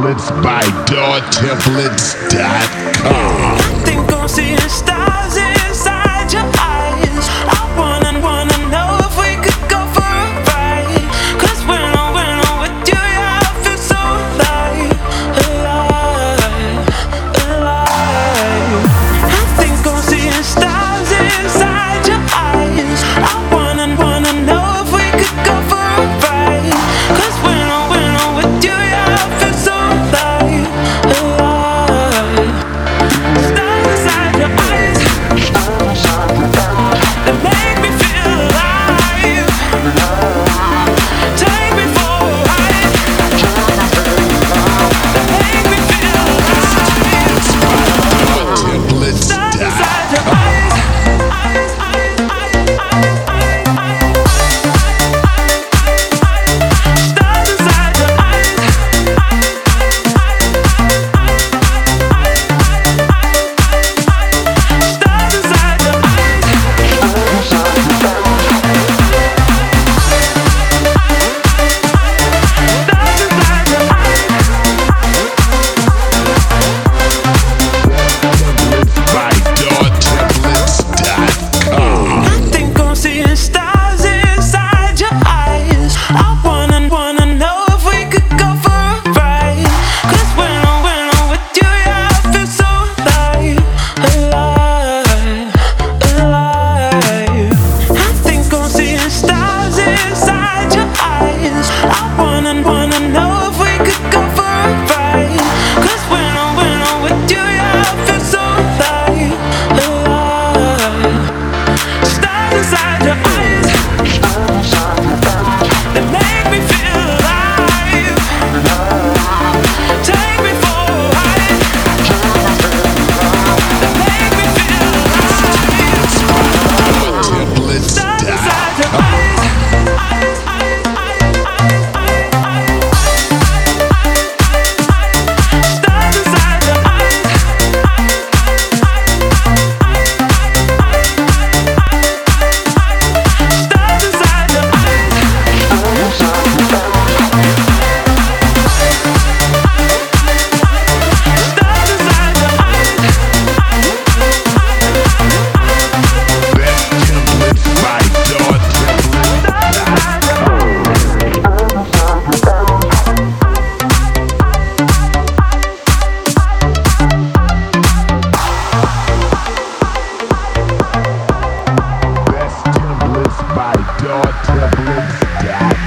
templates by doortemplates.com. I think I'm seeing stars. Yeah.